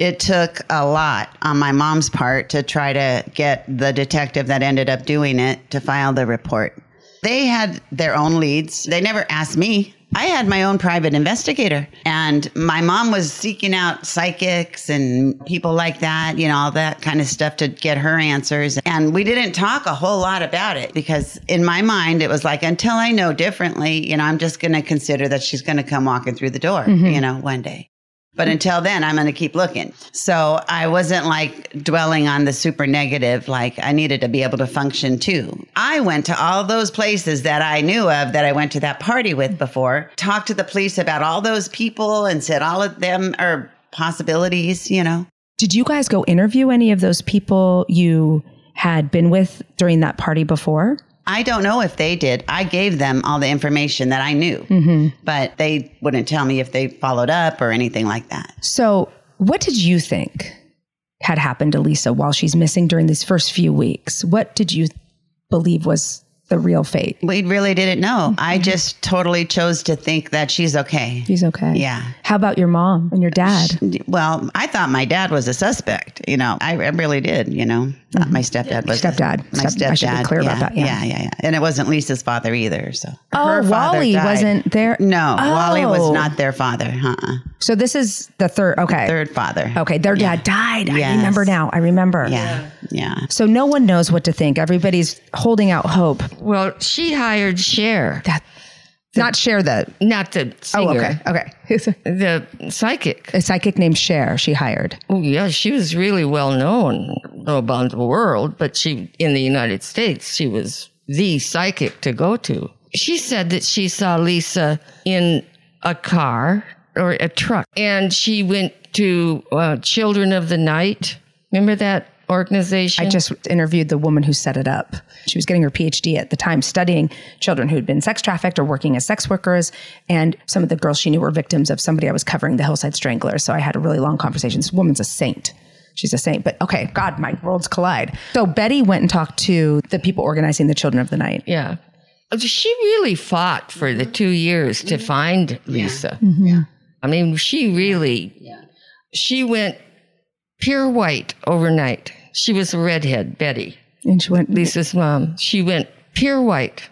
It took a lot on my mom's part to try to get the detective that ended up doing it to file the report. They had their own leads. They never asked me. I had my own private investigator, and my mom was seeking out psychics and people like that, you know, all that kind of stuff to get her answers. And we didn't talk a whole lot about it because in my mind, it was like, until I know differently, you know, I'm just going to consider that she's going to come walking through the door, mm-hmm. you know, one day. But mm. until then, I'm going to keep looking. So I wasn't like dwelling on the super negative, like I needed to be able to function too. I went to all those places that I knew of that I went to that party with before, talked to the police about all those people and said all of them are possibilities, you know. Did you guys go interview any of those people you had been with during that party before? I don't know if they did. I gave them all the information that I knew, mm-hmm. but they wouldn't tell me if they followed up or anything like that. So, what did you think had happened to Lisa while she's missing during these first few weeks? What did you believe was the real fate? We really didn't know. I mm-hmm. just totally chose to think that she's okay. She's okay. Yeah. How about your mom and your dad? Well, I thought my dad was a suspect. You know, I, I really did. You know, thought mm-hmm. my stepdad was Stepdad. My Step- stepdad. I should be clear yeah, about that, yeah. yeah, yeah, yeah. And it wasn't Lisa's father either. So Oh, Her father Wally wasn't there. No, Wally was Oh. not their father. Uh-uh. So this is the third. Okay. Third father. Okay. Their dad died. I remember now. I remember. Yeah, yeah. So no one knows what to think. Everybody's holding out hope. Well, she hired Cher, That not share the. not the Oh, okay. Okay. the psychic. A psychic named Cher. She hired. Oh, yeah, she was really well known about the world, but she, in the United States, she was the psychic to go to. She said that she saw Lisa in a car or a truck, and she went to uh, Children of the Night. Remember that organization? I just interviewed the woman who set it up. She was getting her PhD at the time studying children who'd been sex trafficked or working as sex workers. And some of the girls she knew were victims of somebody I was covering, the Hillside Stranglers. So I had a really long conversation. This woman's a saint. She's a saint. But okay, God, my worlds collide. So Betty went and talked to the people organizing the Children of the Night. Yeah. She really fought for the two years to find Lisa. I mean, she really, yeah. she went pure white overnight. She was a redhead, Betty, And she went, Lisa's mom. She went pure white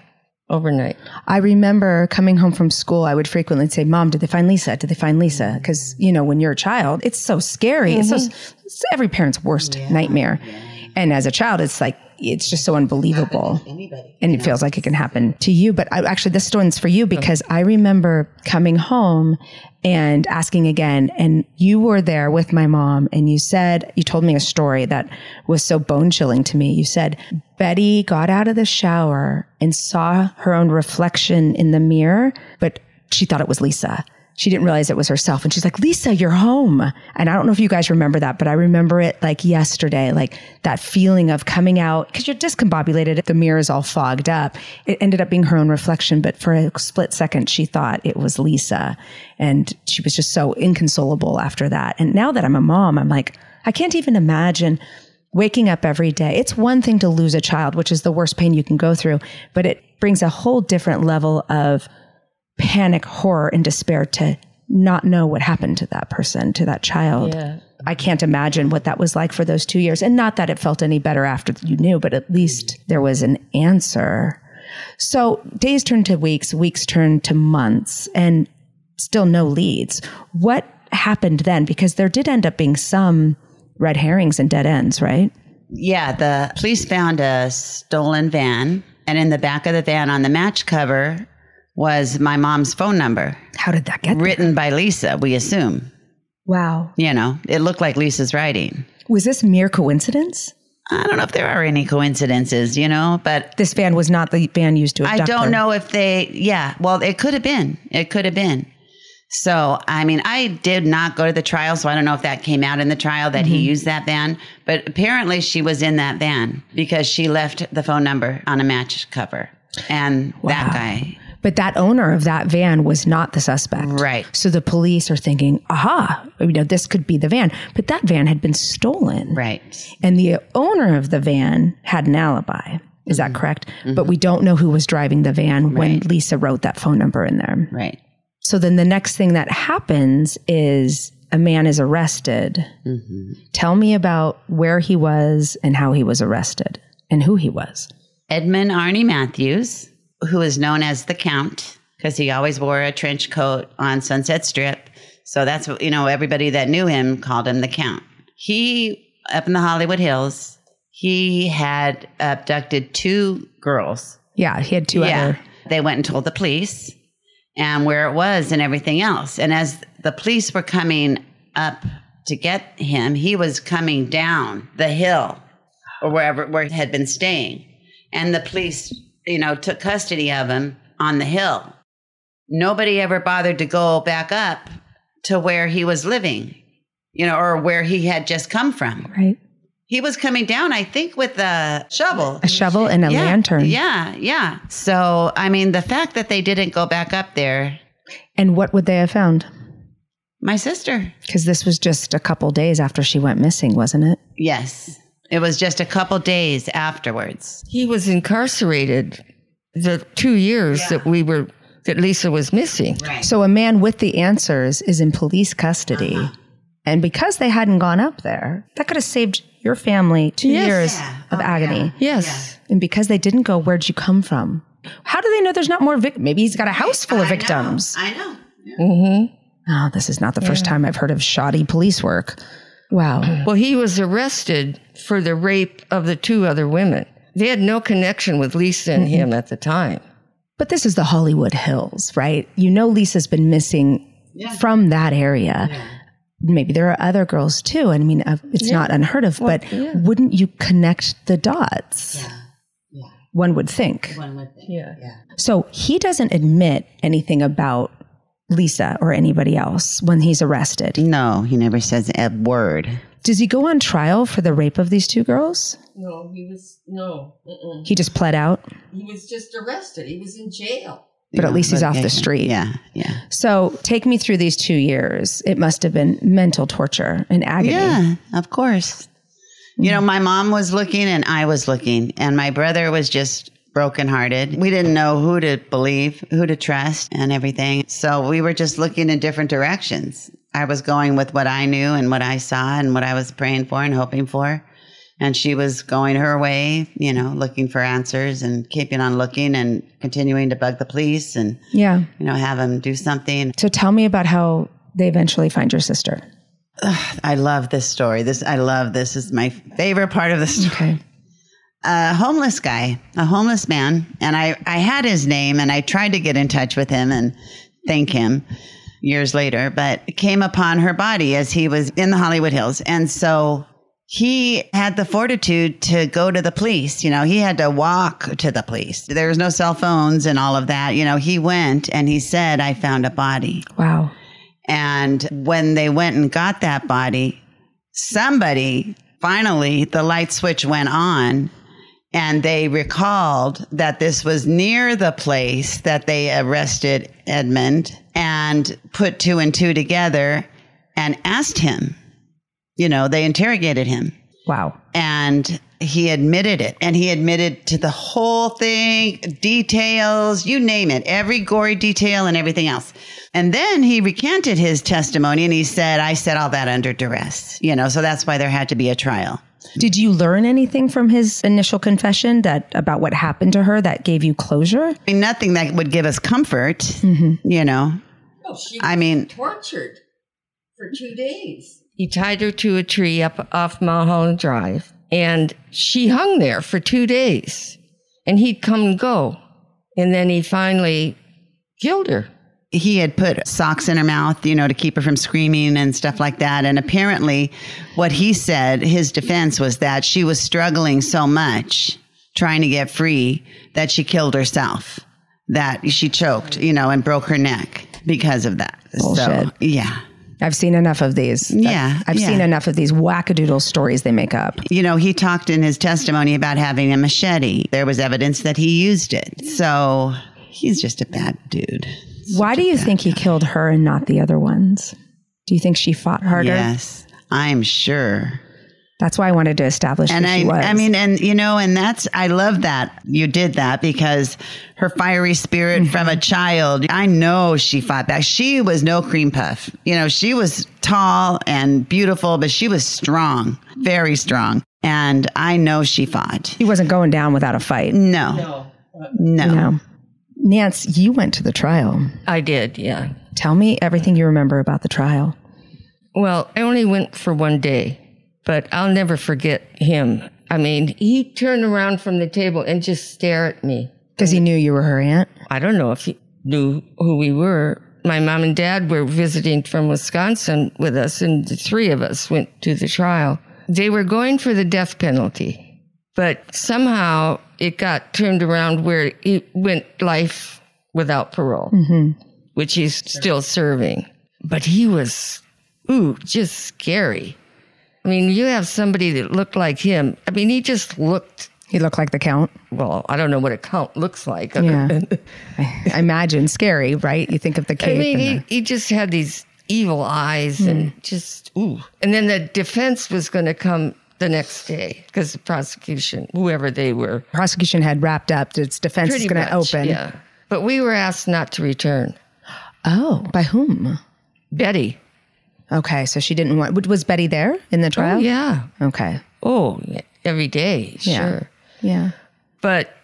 overnight. I remember coming home from school, I would frequently say, Mom, did they find Lisa? Did they find Lisa? Because, you know, when you're a child, it's so scary. It's so, mm-hmm. it's every parent's worst nightmare. And as a child, it's like, it's just so unbelievable. And it feels like it can happen to you. But I, actually, this one's for you because I remember coming home and asking again. And you were there with my mom and you said, you told me a story that was so bone chilling to me. You said, Betty got out of the shower and saw her own reflection in the mirror, but she thought it was Lisa. She didn't realize it was herself. And she's like, Lisa, you're home. And I don't know if you guys remember that, but I remember it like yesterday, like that feeling of coming out because you're discombobulated. The mirror is all fogged up. It ended up being her own reflection, but for a split second, she thought it was Lisa. And she was just so inconsolable after that. And now that I'm a mom, I'm like, I can't even imagine waking up every day. It's one thing to lose a child, which is the worst pain you can go through, but it brings a whole different level of panic, horror, and despair to not know what happened to that person, to that child. Yeah. I can't imagine what that was like for those two years. And not that it felt any better after you knew, but at least there was an answer. So days turned to weeks, weeks turned to months, and still no leads. What happened then? Because there did end up being some red herrings and dead ends, right? Yeah, the police found a stolen van, and in the back of the van on the match cover was my mom's phone number, How did that get there? written by Lisa, we assume. Wow. You know, it looked like Lisa's writing. Was this mere coincidence? I don't know if there are any coincidences, you know, but This van was not the van used to I don't her. know if they, yeah, well, it could have been. It could have been. So, I mean, I did not go to the trial, so I don't know if that came out in the trial that Mm-hmm. he used that van, but apparently she was in that van because she left the phone number on a match cover. And that guy, But that owner of that van was not the suspect. Right. So the police are thinking, aha, you know, this could be the van. But that van had been stolen. right. And the owner of the van had an alibi. Is that correct? But we don't know who was driving the van when Mm-hmm. Lisa wrote that phone number in there. Right. So then the next thing that happens is a man is arrested. Tell me about where he was and how he was arrested and who he was. Edmund Arnie Matthews, who is known as the Count, because he always wore a trench coat on Sunset Strip. So that's what, you know, everybody that knew him called him the Count. He, up in the Hollywood Hills, he had abducted two girls. Yeah, he had two other. They went and told the police and where it was and everything else. And as the police were coming up to get him, he was coming down the hill or wherever where he had been staying. And the police, you know, took custody of him on the hill. Nobody ever bothered to go back up to where he was living, you know, or where he had just come from. Right. He was coming down, I think, with a shovel. A shovel and a yeah, lantern. Yeah, yeah. So, I mean, the fact that they didn't go back up there, And what would they have found? my sister, Because this was just a couple days after she went missing, wasn't it? yes. It was just a couple days afterwards. He was incarcerated the two years that we were, that Lisa was missing. So a man with the answers is in police custody. And because they hadn't gone up there, that could have saved your family two Yes. years Yeah. of Oh, agony. Yes. And because they didn't go, where'd you come from? How do they know there's not more victims? Maybe he's got a house full of victims. I know. Mm-hmm. Oh, this is not the first time I've heard of shoddy police work. Wow. Well, he was arrested for the rape of the two other women. They had no connection with Lisa and him at the time. But this is the Hollywood Hills, right? You know, Lisa's been missing from that area. Maybe there are other girls too. I mean, uh, it's not unheard of, but wouldn't you connect the dots? One would think. One would, Yeah. So he doesn't admit anything about Lisa or anybody else when he's arrested. No, he never says a word. Does he go on trial for the rape of these two girls? No, he was, no. Mm-mm. He just pled out, He was just arrested. He was in jail. but at least he's off the street. Yeah, yeah. So take me through these two years. It must have been mental torture and agony. Yeah, of course. You know, my mom was looking and I was looking, and my brother was just brokenhearted. We didn't know who to believe, who to trust, and everything. So we were just looking in different directions. I was going with what I knew and what I saw and what I was praying for and hoping for. And she was going her way, you know, looking for answers and keeping on looking and continuing to bug the police and, Yeah. you know, have them do something. So tell me about how they eventually find your sister. I love this story. This I love this is my favorite part of the story. Okay. A homeless guy, a homeless man, and I I had his name and I tried to get in touch with him and thank him years later, but came upon her body as he was in the Hollywood Hills. And so he had the fortitude to go to the police. You know, he had to walk to the police. There was no cell phones and all of that. You know, he went and he said, I found a body. Wow. And when they went and got that body, somebody finally, the light switch went on and they recalled that this was near the place that they arrested Edmund and put two and two together and asked him. You know, they interrogated him Wow. and he admitted it and he admitted to the whole thing details you name it every gory detail and everything else and then he recanted his testimony and he said i said all that under duress you know so that's why there had to be a trial Did you learn anything from his initial confession that about what happened to her that gave you closure? i mean nothing that would give us comfort mm-hmm. you know she i mean tortured for two days. He tied her to a tree up off Mulholland Drive, and she hung there for two days. And he'd come and go, and then he finally killed her. he had put socks in her mouth, you know, to keep her from screaming and stuff like that. And apparently, what he said, his defense was that she was struggling so much trying to get free that she killed herself, that she choked, you know, and broke her neck because of that. So, Bullshit. yeah. I've seen enough of these. Yeah, I've yeah. seen enough of these wackadoodle stories they make up. You know, he talked in his testimony about having a machete. There was evidence that he used it. So he's just a bad dude. Why do you think he killed her and not the other ones? Do you think she fought harder? Yes, I'm sure. That's why I wanted to establish and who I, she was. I mean, and you know, and that's I love that you did that because her fiery spirit Mm-hmm. from a child. I know she fought back. She was no cream puff. You know, she was tall and beautiful, but she was strong, very strong. And I know she fought. he wasn't going down without a fight. No, no, No. Nance, you went to the trial. I did, yeah. Tell me everything you remember about the trial. Well, I only went for one day, but I'll never forget him. I mean, he turned around from the table and just stared at me. Because he knew you were her aunt. I don't know if he knew who we were. My mom and dad were visiting from Wisconsin with us, and the three of us went to the trial. They were going for the death penalty, but somehow it got turned around where it went life without parole, mm-hmm. which he's still serving. But he was, ooh, just scary. I mean, you have somebody that looked like him. I mean, he just looked, He looked like the count. well, I don't know what a count looks like. Yeah. I imagine scary, right? You think of the I mean, and he, the- he just had these evil eyes and hmm. just ooh. And then the defense was going to come the next day because the prosecution, whoever they were, prosecution had wrapped up. Its defense is going to open. Yeah, but we were asked not to return. Oh, by whom? Betty. Okay, so she didn't want. Was Betty there in the trial? Oh yeah. Okay. Oh, every day. Yeah. Sure. Yeah. But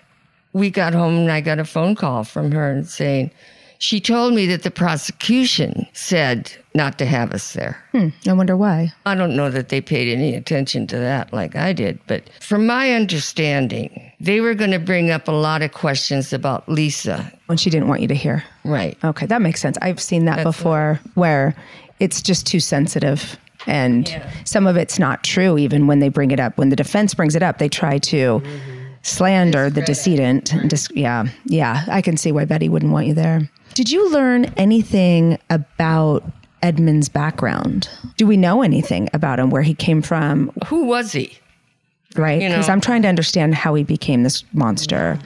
we got home and I got a phone call from her and saying she told me that the prosecution said not to have us there. Hmm. I wonder why. I don't know that they paid any attention to that like I did, but from my understanding, they were going to bring up a lot of questions about Lisa. When she didn't want you to hear. Right. Okay, that makes sense. I've seen that before where it's just too sensitive and some of it's not true even when they bring it up. When the defense brings it up, they try to mm-hmm. slander the decedent. and Dis- yeah, yeah, I can see why Betty wouldn't want you there. Did you learn anything about Edmund's background? Do we know anything about him, where he came from, Who was he? Right? You Because know- I'm trying to understand how he became this monster.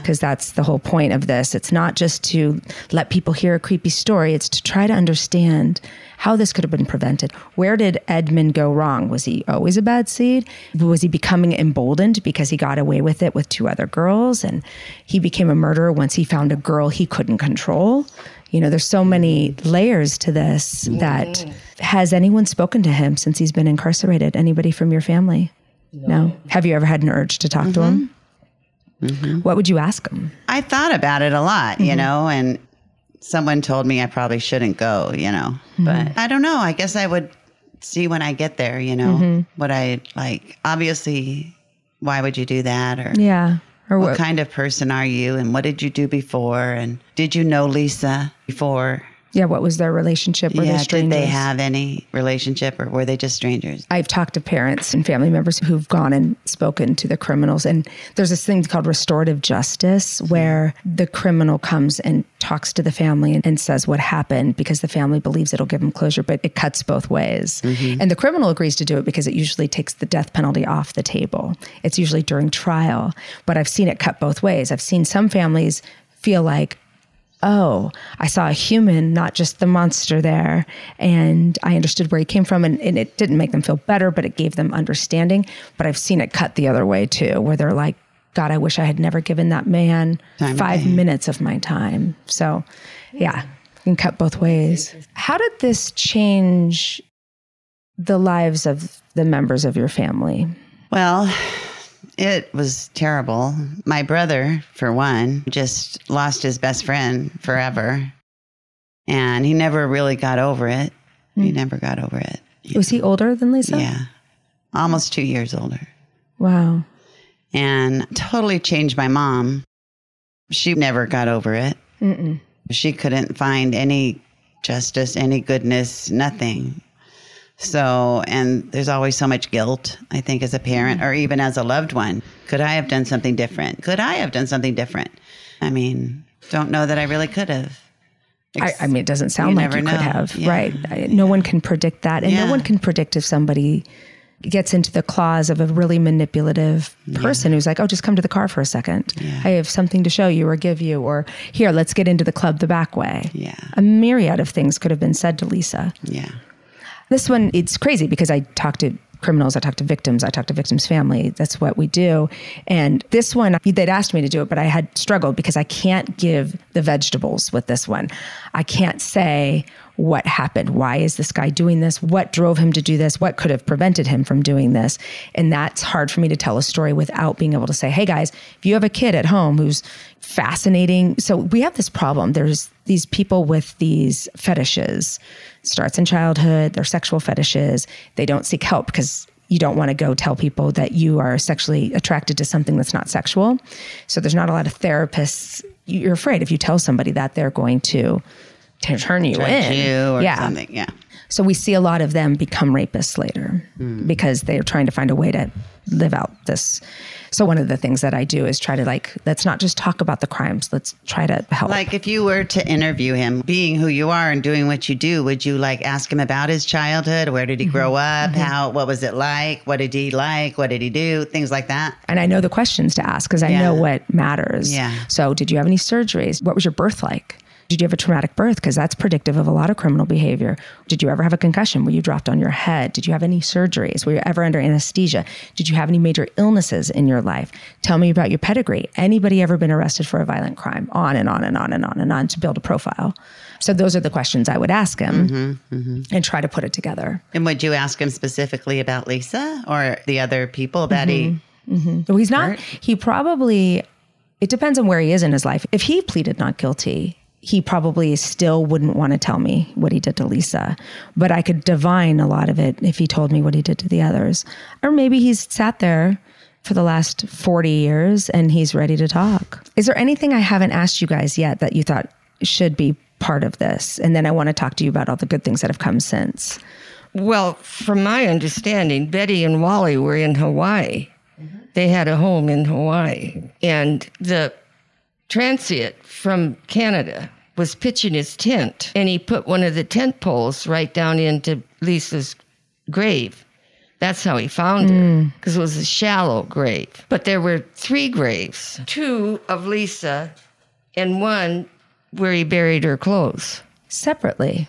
Because that's the whole point of this. It's not just to let people hear a creepy story, it's to try to understand how this could have been prevented. Where did Edmund go wrong? Was he always a bad seed? Was he becoming emboldened because he got away with it with two other girls? And he became a murderer once he found a girl he couldn't control? You know, there's so many layers to this that mm-hmm. has anyone spoken to him since he's been incarcerated? Anybody from your family? No. Have you ever had an urge to talk to him? What would you ask him? I thought about it a lot, Mm-hmm. you know, and someone told me I probably shouldn't go, you know, Mm-hmm. but I don't know. I guess I would see when I get there, you know, Mm-hmm. what I like. Obviously, why would you do that? Or Yeah. Or what what? kind of person are you? And what did you do before? And did you know Lisa before? Yeah. What was their relationship? Were yeah, they did they have any relationship or were they just strangers? I've talked to parents and family members who've gone and spoken to the criminals. And there's this thing called restorative justice where the criminal comes and talks to the family and, and says what happened because the family believes it'll give them closure, but it cuts both ways. Mm-hmm. And the criminal agrees to do it because it usually takes the death penalty off the table. It's usually during trial. But I've seen it cut both ways. I've seen some families feel like, oh, I saw a human, not just the monster there. And I understood where he came from. And, and it didn't make them feel better, but it gave them understanding. But I've seen it cut the other way too, where they're like, God, I wish I had never given that man Time five minutes of my time. So, yeah, it can cut both ways. How did this change the lives of the members of your family? Well, it was terrible. My brother, for one, just lost his best friend forever. And he never really got over it. He hmm. never got over it. Was he older than Lisa? Yeah. Almost two years older. Wow. And totally changed my mom. She never got over it. Mm-mm. She couldn't find any justice, any goodness, nothing. So, and there's always so much guilt, I think, as a parent or even as a loved one. Could I have done something different? Could I have done something different? I mean, don't know that I really could have. I, I mean, it doesn't sound You like you could have, Yeah. right? I- No one can predict that, and no one can predict if somebody gets into the claws of a really manipulative person who's like, "Oh, just come to the car for a second. I have something to show you or give you, or here, let's get into the club the back way." Yeah. a myriad of things could have been said to Lisa. Yeah. This one, it's crazy because I talked to criminals, I talk to victims, I talk to victims' family. That's what we do. And this one, they'd asked me to do it, but I had struggled because I can't give the vegetables with this one. I can't say what happened. Why is this guy doing this? What drove him to do this? What could have prevented him from doing this? And that's hard for me to tell a story without being able to say, hey guys, if you have a kid at home who's fascinating. So we have this problem. There's these people with these fetishes, starts in childhood, their sexual fetishes. They don't seek help because you don't want to go tell people that you are sexually attracted to something that's not sexual. So there's not a lot of therapists. You're afraid if you tell somebody that they're going to turn you in. you or yeah. something. Yeah. So we see a lot of them become rapists later Hmm. because they're trying to find a way to live out this. So one of the things that I do is try to like let's not just talk about the crimes. Let's try to help. Like if you were to interview him, being who you are and doing what you do, would you like ask him about his childhood? Where did he Mm-hmm. grow up? How what was it like? What did he like? What did he do? Things like that. and I know the questions to ask because I Yeah. know what matters. Yeah. So did you have any surgeries? What was your birth like? Did you have a traumatic birth? Because that's predictive of a lot of criminal behavior. Did you ever have a concussion? Were you dropped on your head? Did you have any surgeries? Were you ever under anesthesia? Did you have any major illnesses in your life? Tell me about your pedigree. Anybody ever been arrested for a violent crime? On and on and on and on and on to build a profile. So those are the questions I would ask him mm-hmm, mm-hmm. and try to put it together. And would you ask him specifically about Lisa or the other people that he mm-hmm, So he's not, he probably, it depends on where he is in his life. If he pleaded not guilty, he probably still wouldn't want to tell me what he did to Lisa. But I could divine a lot of it if he told me what he did to the others. Or maybe he's sat there for the last 40 years and he's ready to talk. Is there anything I haven't asked you guys yet that you thought should be part of this? And then I want to talk to you about all the good things that have come since. Well, from my understanding, Betty and Wally were in Hawaii. Mm-hmm. They had a home in Hawaii. And the transient from Canada was pitching his tent, and he put one of the tent poles right down into Lisa's grave. That's how he found her, hmm. because it was a shallow grave. But there were three graves two of Lisa, and one where he buried her clothes. Separately.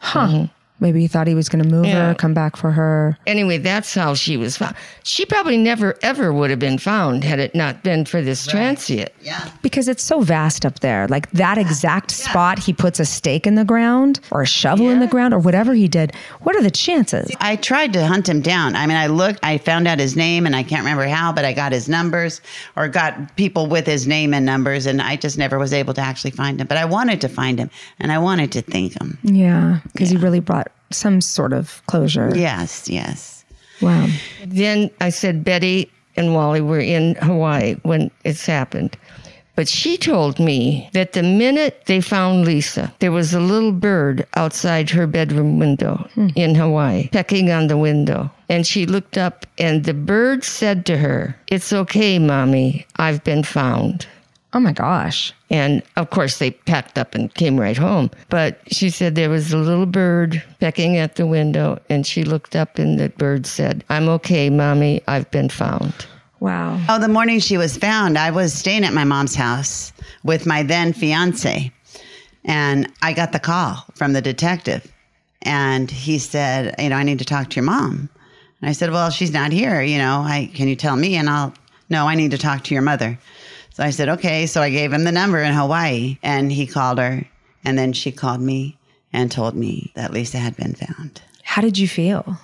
Huh. Mm-hmm. Maybe he thought he was going to move Yeah. her, come back for her. Anyway, that's how she was found. She probably never ever would have been found had it not been for this transient. Yeah. because it's so vast up there. Like that exact spot, he puts a stake in the ground or a shovel in the ground or whatever he did. What are the chances? I tried to hunt him down. I mean, I looked, I found out his name and I can't remember how, but I got his numbers or got people with his name and numbers and I just never was able to actually find him. But I wanted to find him and I wanted to thank him. Yeah, because he really brought some sort of closure. Yes, yes. Wow. Then I said Betty and Wally were in Hawaii when it's happened. But she told me that the minute they found Lisa, there was a little bird outside her bedroom window hmm. in Hawaii, pecking on the window. And she looked up, and the bird said to her, It's okay, mommy, I've been found. Oh my gosh. And of course, they packed up and came right home. But she said there was a little bird pecking at the window, and she looked up, and the bird said, I'm okay, mommy, I've been found. Wow. Oh, the morning she was found, I was staying at my mom's house with my then fiance. And I got the call from the detective. And he said, You know, I need to talk to your mom. And I said, Well, she's not here. You know, I, can you tell me? And I'll, no, I need to talk to your mother. So I said, Okay. So I gave him the number in Hawaii and he called her. And then she called me and told me that Lisa had been found. How did you feel?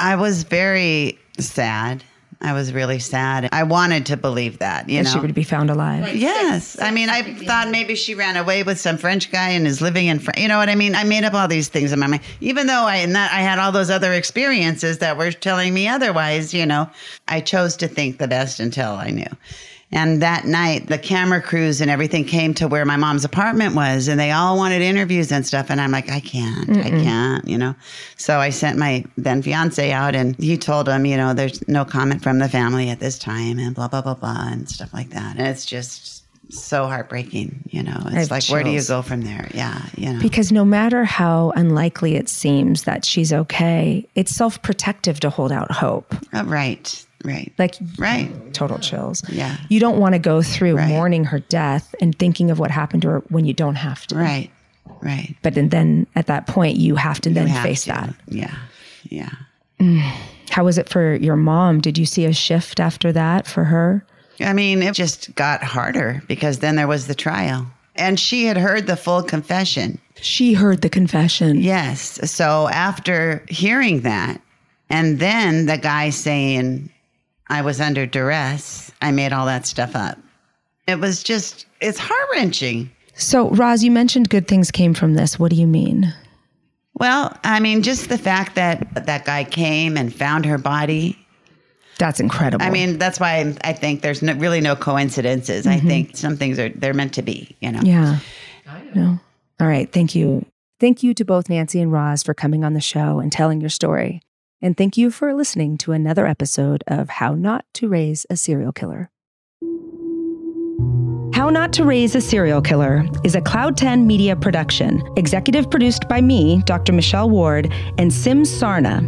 I was very sad. I was really sad. I wanted to believe that, you That know. she would be found alive. Yes. I mean, I thought maybe she ran away with some French guy and is living in France. You know what I mean? I made up all these things in my mind. Even though I in that I had all those other experiences that were telling me otherwise, you know, I chose to think the best until I knew. And that night, the camera crews and everything came to where my mom's apartment was, and they all wanted interviews and stuff. And I'm like, I can't, I can't, you know. So I sent my then fiance out, and he told him, you know, there's no comment from the family at this time, and blah blah blah blah, and stuff like that. And it's just so heartbreaking, you know. It's like, where do you go from there? Yeah, you know. Because no matter how unlikely it seems that she's okay, it's self protective to hold out hope. Oh, right, right, Like, right. total chills. Yeah. You don't want to go through Right. mourning her death and thinking of what happened to her when you don't have to. Right, right. But then, then at that point, you have to then have face to. that. Yeah, yeah. Mm. How was it for your mom? Did you see a shift after that for her? I mean, it just got harder because then there was the trial. And she had heard the full confession. She heard the confession. Yes. So after hearing that, and then the guy saying, I was under duress, I made all that stuff up. It was just, it's heart wrenching. So, Roz, you mentioned good things came from this. What do you mean? Well, I mean, just the fact that that guy came and found her body. That's incredible. I mean, that's why I think there's no, really no coincidences. I mm-hmm. think some things are they're meant to be. You know. yeah. I No. All right. Thank you. Thank you to both Nancy and Roz for coming on the show and telling your story. And thank you for listening to another episode of How Not to Raise a Serial Killer. How Not to Raise a Serial Killer is a Cloud 10 media production, executive produced by me, Dr. Michelle Ward, and Sim Sarna.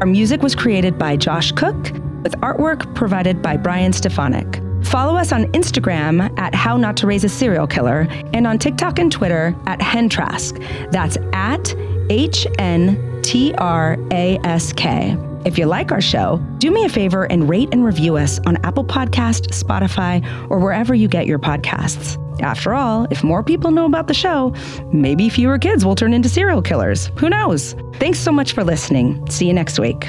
Our music was created by Josh Cook, with artwork provided by Brian Stefanik. Follow us on Instagram at How Not to Raise a Serial Killer and on TikTok and Twitter at Hentrask. That's at H N T R A S K. If you like our show, do me a favor and rate and review us on Apple Podcast, Spotify, or wherever you get your podcasts. After all, if more people know about the show, maybe fewer kids will turn into serial killers. Who knows? Thanks so much for listening. See you next week.